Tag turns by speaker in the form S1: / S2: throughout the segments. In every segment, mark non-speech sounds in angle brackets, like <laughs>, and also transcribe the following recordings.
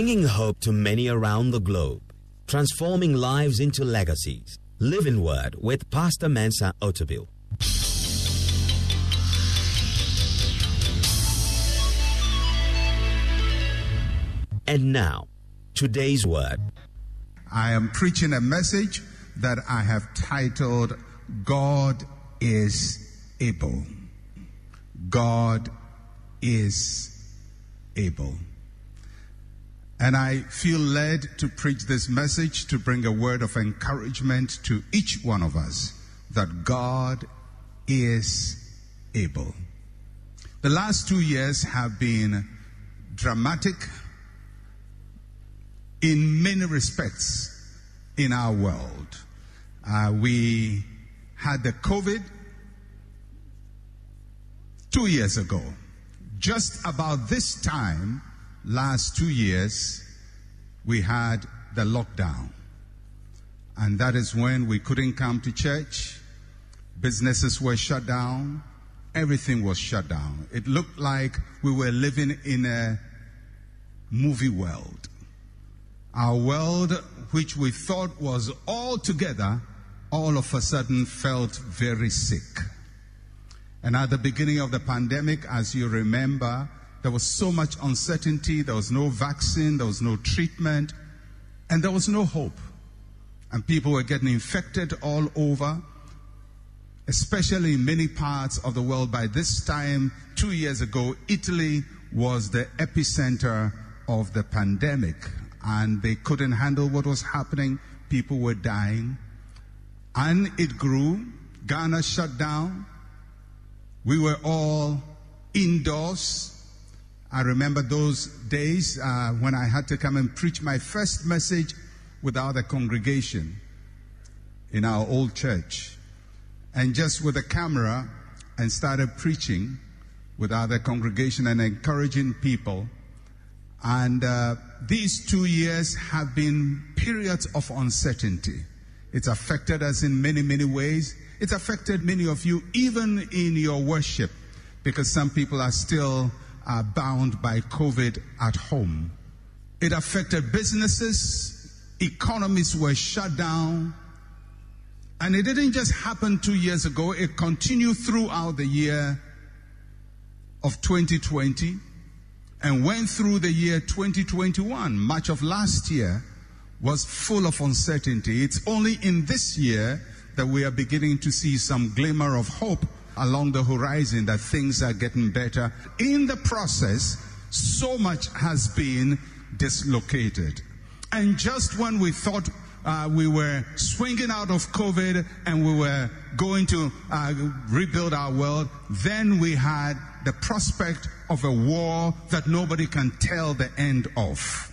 S1: bringing hope to many around the globe, transforming lives into legacies. Living Word with Pastor Mensa Otabil. And now, today's word.
S2: I am preaching a message that I have titled God is able. God is able. And I feel led to preach this message to bring a word of encouragement to each one of us that God is able. The last two years have been dramatic in many respects in our world. Uh, we had the COVID two years ago. Just about this time, last two years, we had the lockdown. And that is when we couldn't come to church. Businesses were shut down. Everything was shut down. It looked like we were living in a movie world. Our world, which we thought was all together, all of a sudden felt very sick. And at the beginning of the pandemic, as you remember, there was so much uncertainty. There was no vaccine. There was no treatment. And there was no hope. And people were getting infected all over, especially in many parts of the world. By this time, two years ago, Italy was the epicenter of the pandemic and they couldn't handle what was happening. People were dying. And it grew. Ghana shut down. We were all indoors. I remember those days uh, when I had to come and preach my first message without a congregation in our old church. And just with a camera and started preaching without a congregation and encouraging people. And uh, these two years have been periods of uncertainty. It's affected us in many, many ways. It's affected many of you, even in your worship, because some people are still uh, bound by COVID at home. It affected businesses, economies were shut down. And it didn't just happen two years ago, it continued throughout the year of 2020 and went through the year 2021. Much of last year was full of uncertainty. It's only in this year that we are beginning to see some glimmer of hope along the horizon that things are getting better. In the process, so much has been dislocated. And just when we thought uh, we were swinging out of COVID and we were going to uh, rebuild our world, then we had the prospect of a war that nobody can tell the end of.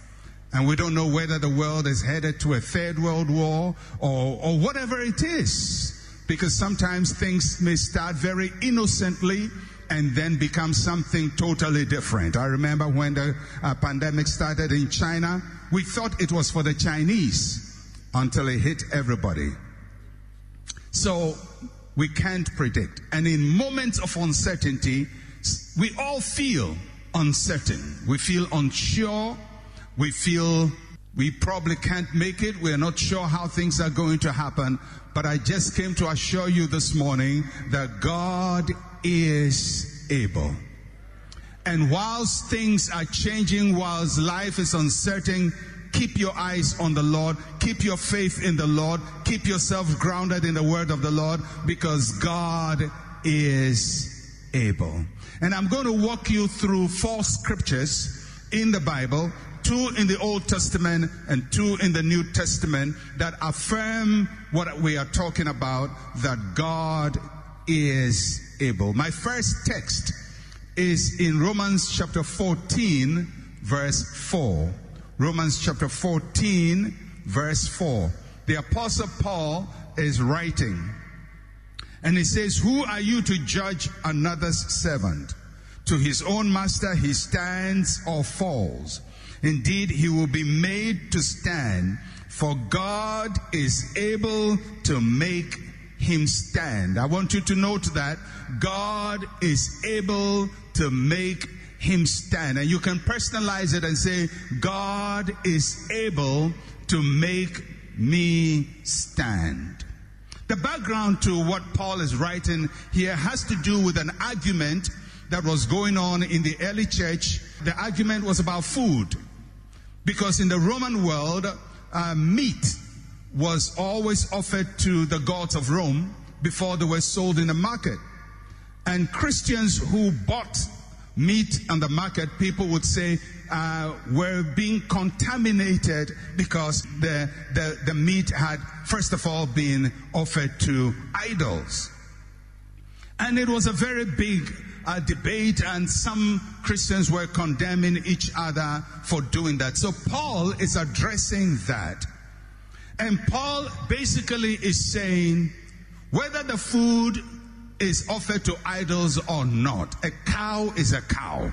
S2: And we don't know whether the world is headed to a third world war or, or whatever it is. Because sometimes things may start very innocently and then become something totally different. I remember when the uh, pandemic started in China, we thought it was for the Chinese until it hit everybody. So we can't predict. And in moments of uncertainty, we all feel uncertain. We feel unsure. We feel we probably can't make it. We're not sure how things are going to happen. But I just came to assure you this morning that God is able. And whilst things are changing, whilst life is uncertain, keep your eyes on the Lord. Keep your faith in the Lord. Keep yourself grounded in the word of the Lord because God is able. And I'm going to walk you through four scriptures in the Bible, two in the Old Testament and two in the New Testament that affirm what we are talking about that God is able. My first text is in Romans chapter 14, verse 4. Romans chapter 14, verse 4. The Apostle Paul is writing and he says, Who are you to judge another's servant? To his own master he stands or falls. Indeed, he will be made to stand, for God is able to make him stand. I want you to note that God is able to make him stand. And you can personalize it and say, God is able to make me stand. The background to what Paul is writing here has to do with an argument that was going on in the early church. The argument was about food. Because in the Roman world, uh, meat was always offered to the gods of Rome before they were sold in the market. And Christians who bought meat on the market, people would say, uh, were being contaminated because the, the, the meat had, first of all, been offered to idols. And it was a very big uh, debate, and some Christians were condemning each other for doing that. So Paul is addressing that. And Paul basically is saying whether the food is offered to idols or not, a cow is a cow.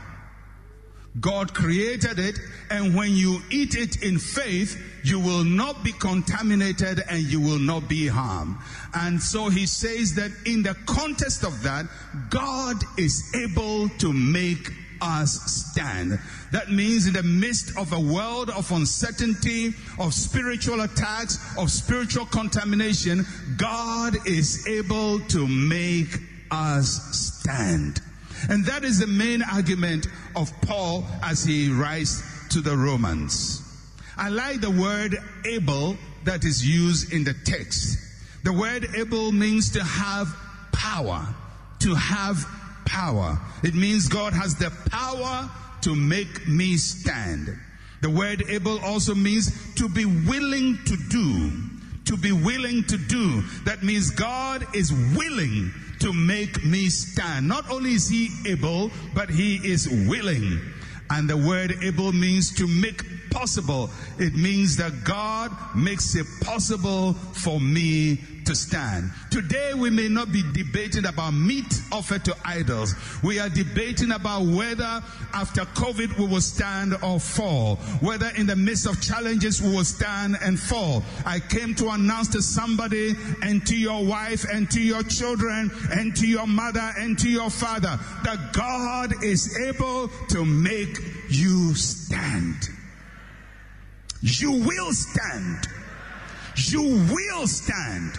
S2: God created it, and when you eat it in faith, you will not be contaminated and you will not be harmed. And so he says that in the context of that, God is able to make us stand. That means in the midst of a world of uncertainty, of spiritual attacks, of spiritual contamination, God is able to make us stand. And that is the main argument of Paul as he writes to the Romans. I like the word able that is used in the text. The word able means to have power, to have power. It means God has the power to make me stand. The word able also means to be willing to do. To be willing to do. That means God is willing to make me stand. Not only is he able, but he is willing. And the word able means to make possible. It means that God makes it possible for me to stand. Today we may not be debating about meat offered to idols. We are debating about whether after COVID we will stand or fall. Whether in the midst of challenges we will stand and fall. I came to announce to somebody and to your wife and to your children and to your mother and to your father that God is able to make you stand. You will stand. You will stand.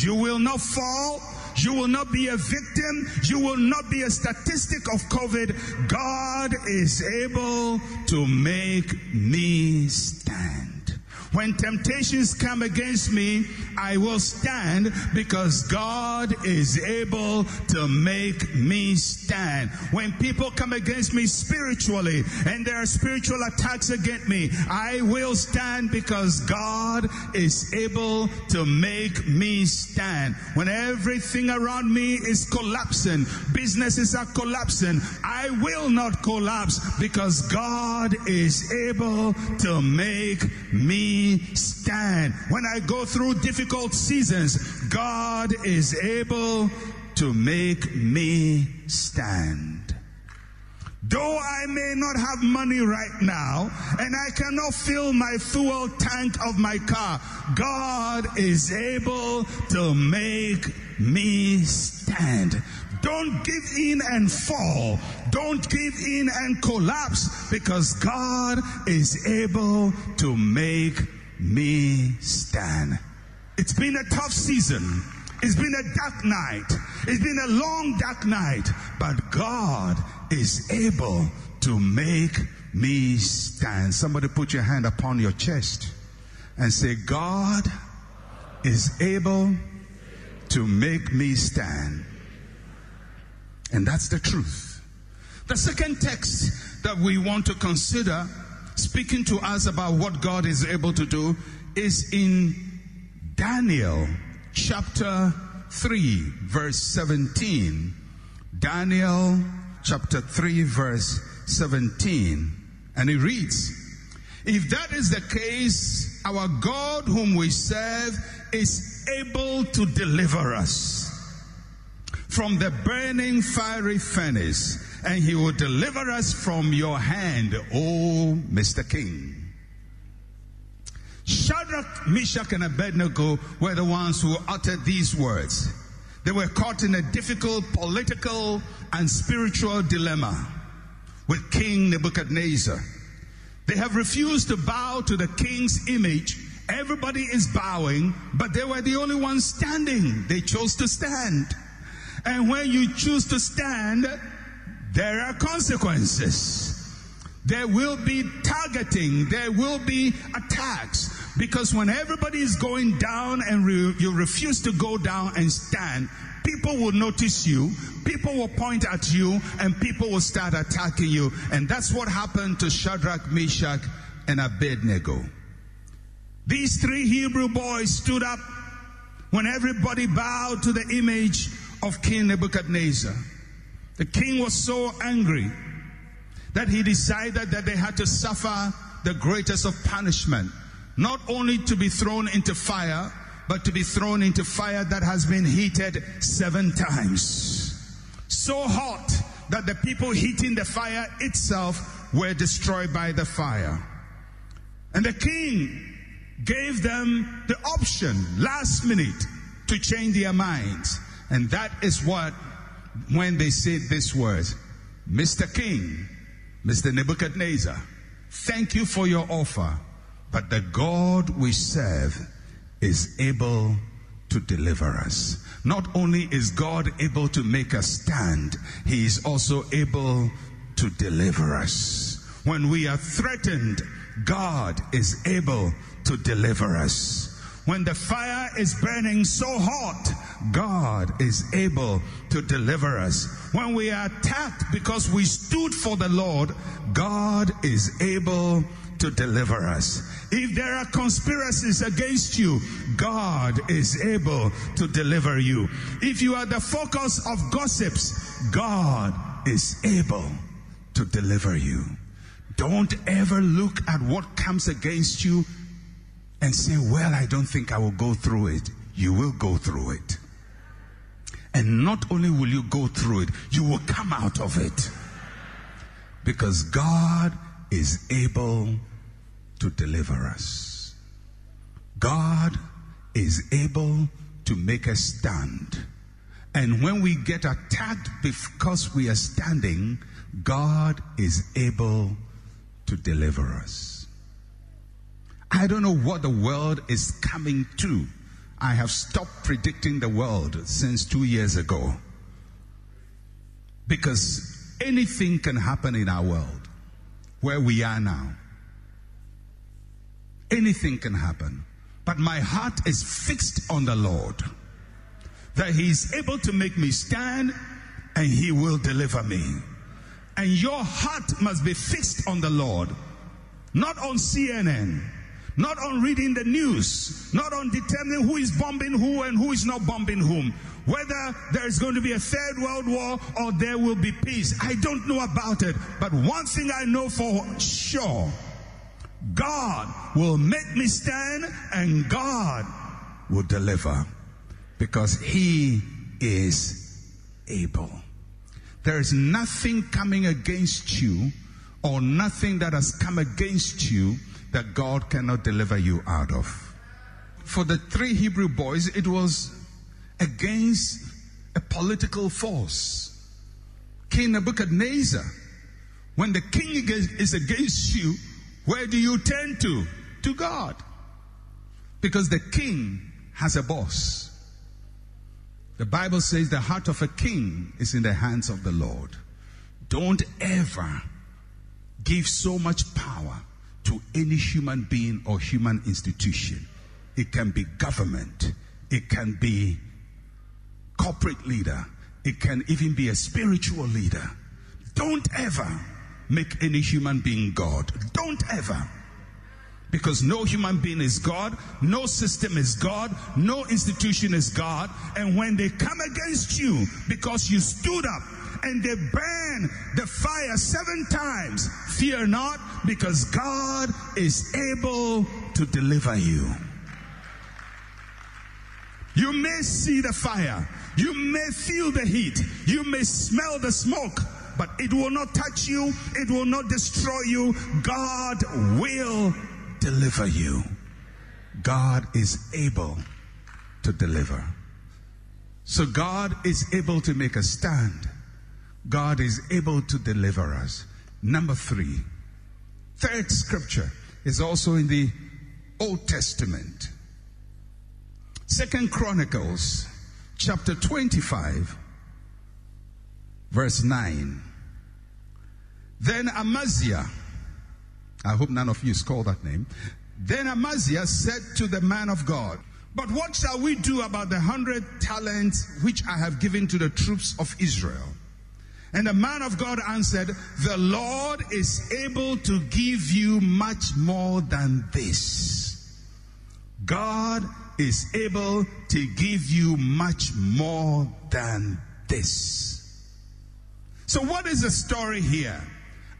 S2: You will not fall. You will not be a victim. You will not be a statistic of COVID. God is able to make me stand. When temptations come against me, I will stand because God is able to make me stand. When people come against me spiritually and there are spiritual attacks against me, I will stand because God is able to make me stand. When everything around me is collapsing, businesses are collapsing, I will not collapse because God is able to make stand. When I go through difficult seasons, God is able to make me stand. Though I may not have money right now and I cannot fill my fuel tank of my car, God is able to make me stand. Don't give in and fall. Don't give in and collapse because God is able to make me stand. It's been a tough season. It's been a dark night. It's been a long dark night, but God is able to make me stand. Somebody put your hand upon your chest and say, God is able to make me stand. And that's the truth. The second text that we want to consider, speaking to us about what God is able to do, is in Daniel chapter 3, verse 17. Daniel chapter 3, verse 17. And it reads, If that is the case, our God whom we serve is able to deliver us from the burning fiery furnace, and he will deliver us from your hand, O Mr. King. Shadrach, Meshach, and Abednego were the ones who uttered these words. They were caught in a difficult political and spiritual dilemma. with King Nebuchadnezzar. They have refused to bow to the king's image. Everybody is bowing, but they were the only ones standing. They chose to stand. And when you choose to stand, there are consequences. There will be targeting. There will be attacks. Because when everybody is going down and re- you refuse to go down and stand, people will notice you, people will point at you, and people will start attacking you. And that's what happened to Shadrach, Meshach, and Abednego. These three Hebrew boys stood up when everybody bowed to the image of King Nebuchadnezzar. The king was so angry that he decided that they had to suffer the greatest of punishment. Not only to be thrown into fire, but to be thrown into fire that has been heated seven times. So hot that the people heating the fire itself were destroyed by the fire. And the king gave them the option last minute to change their minds. And that is what, when they said this word, Mr. King, Mr. Nebuchadnezzar, thank you for your offer, but the God we serve is able to deliver us. Not only is God able to make us stand, He is also able to deliver us. When we are threatened, God is able to deliver us. When the fire is burning so hot, God is able to deliver us. When we are attacked because we stood for the Lord, God is able to deliver us. If there are conspiracies against you, God is able to deliver you. If you are the focus of gossips, God is able to deliver you. Don't ever look at what comes against you and say, Well, I don't think I will go through it. You will go through it. And not only will you go through it, you will come out of it. Because God is able to deliver us. God is able to make us stand. And when we get attacked because we are standing, God is able to deliver us. I don't know what the world is coming to. I have stopped predicting the world since two years ago. Because anything can happen in our world where we are now. Anything can happen. But my heart is fixed on the Lord. That He is able to make me stand and He will deliver me. And your heart must be fixed on the Lord, not on CNN, not on reading the news, not on determining who is bombing who and who is not bombing whom. Whether there is going to be a third world war or there will be peace. I don't know about it. But one thing I know for sure God will make me stand and God will deliver because He is able. There is nothing coming against you or nothing that has come against you that God cannot deliver you out of. For the three Hebrew boys, it was against a political force. King Nebuchadnezzar, when the king is against you, where do you turn to? To God. Because the king has a boss. The Bible says the heart of a king is in the hands of the Lord. Don't ever give so much power to any human being or human institution. It can be government, it can be corporate leader, it can even be a spiritual leader. Don't ever make any human being God. Don't ever. Because no human being is God, no system is God, no institution is God. And when they come against you because you stood up and they burn the fire seven times, fear not, because God is able to deliver you. You may see the fire, you may feel the heat, you may smell the smoke, but it will not touch you, it will not destroy you. God will deliver you. God is able to deliver. So God is able to make a stand. God is able to deliver us. Number three, third scripture is also in the Old Testament. Second Chronicles chapter 25 verse 9. Then Amaziah, I hope none of you is called that name. Then Amaziah said to the man of God, But what shall we do about the hundred talents which I have given to the troops of Israel? And the man of God answered, The Lord is able to give you much more than this. God is able to give you much more than this. So, what is the story here?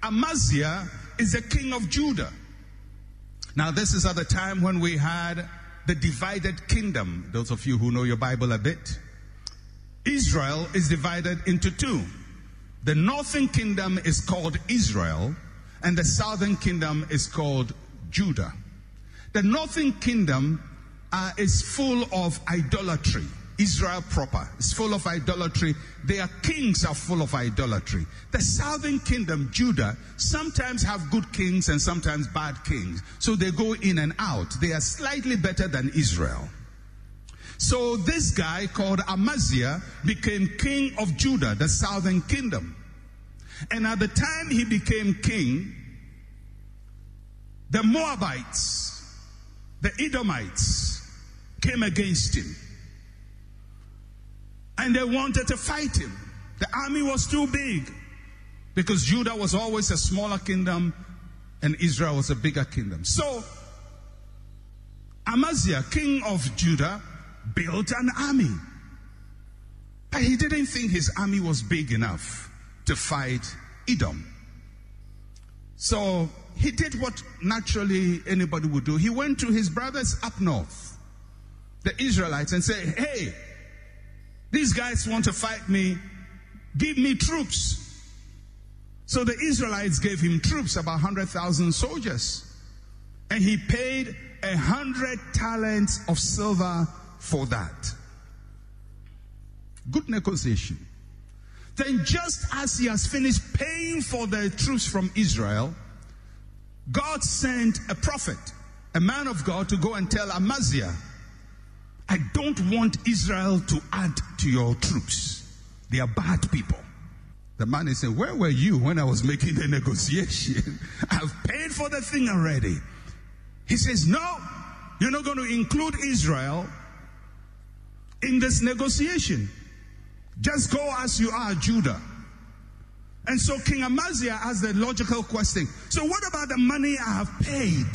S2: Amaziah is the king of Judah. Now, this is at the time when we had the divided kingdom. Those of you who know your Bible a bit, Israel is divided into two. The northern kingdom is called Israel, and the southern kingdom is called Judah. The northern kingdom uh, is full of idolatry. Israel proper is full of idolatry. Their kings are full of idolatry. The southern kingdom, Judah, sometimes have good kings and sometimes bad kings. So they go in and out. They are slightly better than Israel. So this guy called Amaziah became king of Judah, the southern kingdom. And at the time he became king, the Moabites, the Edomites came against him. And they wanted to fight him. The army was too big because Judah was always a smaller kingdom and Israel was a bigger kingdom. So Amaziah, king of Judah, built an army. But he didn't think his army was big enough to fight Edom. So he did what naturally anybody would do. He went to his brothers up north, the Israelites, and said, Hey, these guys want to fight me. Give me troops. So the Israelites gave him troops, about 100,000 soldiers. And he paid a hundred talents of silver for that. Good negotiation. Then, just as he has finished paying for the troops from Israel, God sent a prophet, a man of God, to go and tell Amaziah, I don't want Israel to add to your troops. They are bad people. The man is saying, Where were you when I was making the <laughs> negotiation? I've paid for the thing already. He says, No, you're not going to include Israel in this negotiation. Just go as you are, Judah. And so King Amaziah asked the logical question So, what about the money I have paid?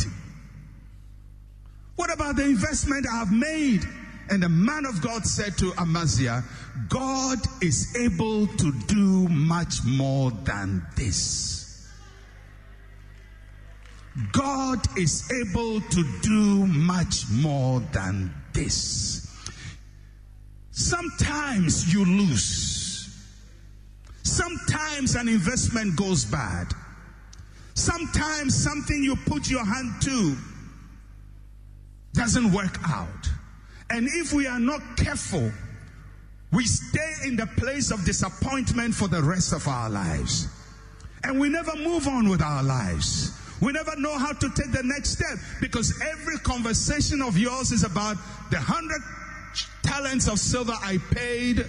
S2: What about the investment I have made? And the man of God said to Amaziah, God is able to do much more than this. God is able to do much more than this. Sometimes you lose. Sometimes an investment goes bad. Sometimes something you put your hand to doesn't work out. And if we are not careful, we stay in the place of disappointment for the rest of our lives. And we never move on with our lives. We never know how to take the next step because every conversation of yours is about the hundred talents of silver I paid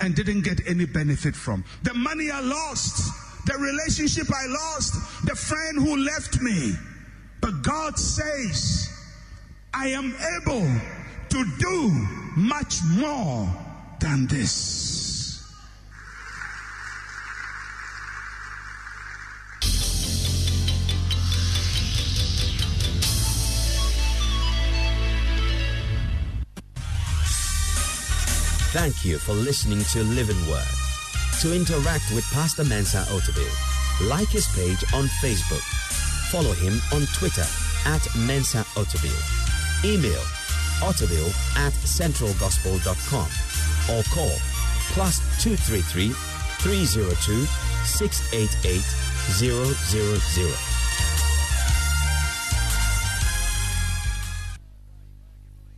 S2: and didn't get any benefit from. The money I lost, the relationship I lost, the friend who left me. But God says, I am able to do much more than this.
S1: Thank you for listening to Living Word. To interact with Pastor Mensa Otabil, like his page on Facebook. Follow him on Twitter at Mensa Otabil. Email otabil at centralgospel.com or call plus 233 302 688 000.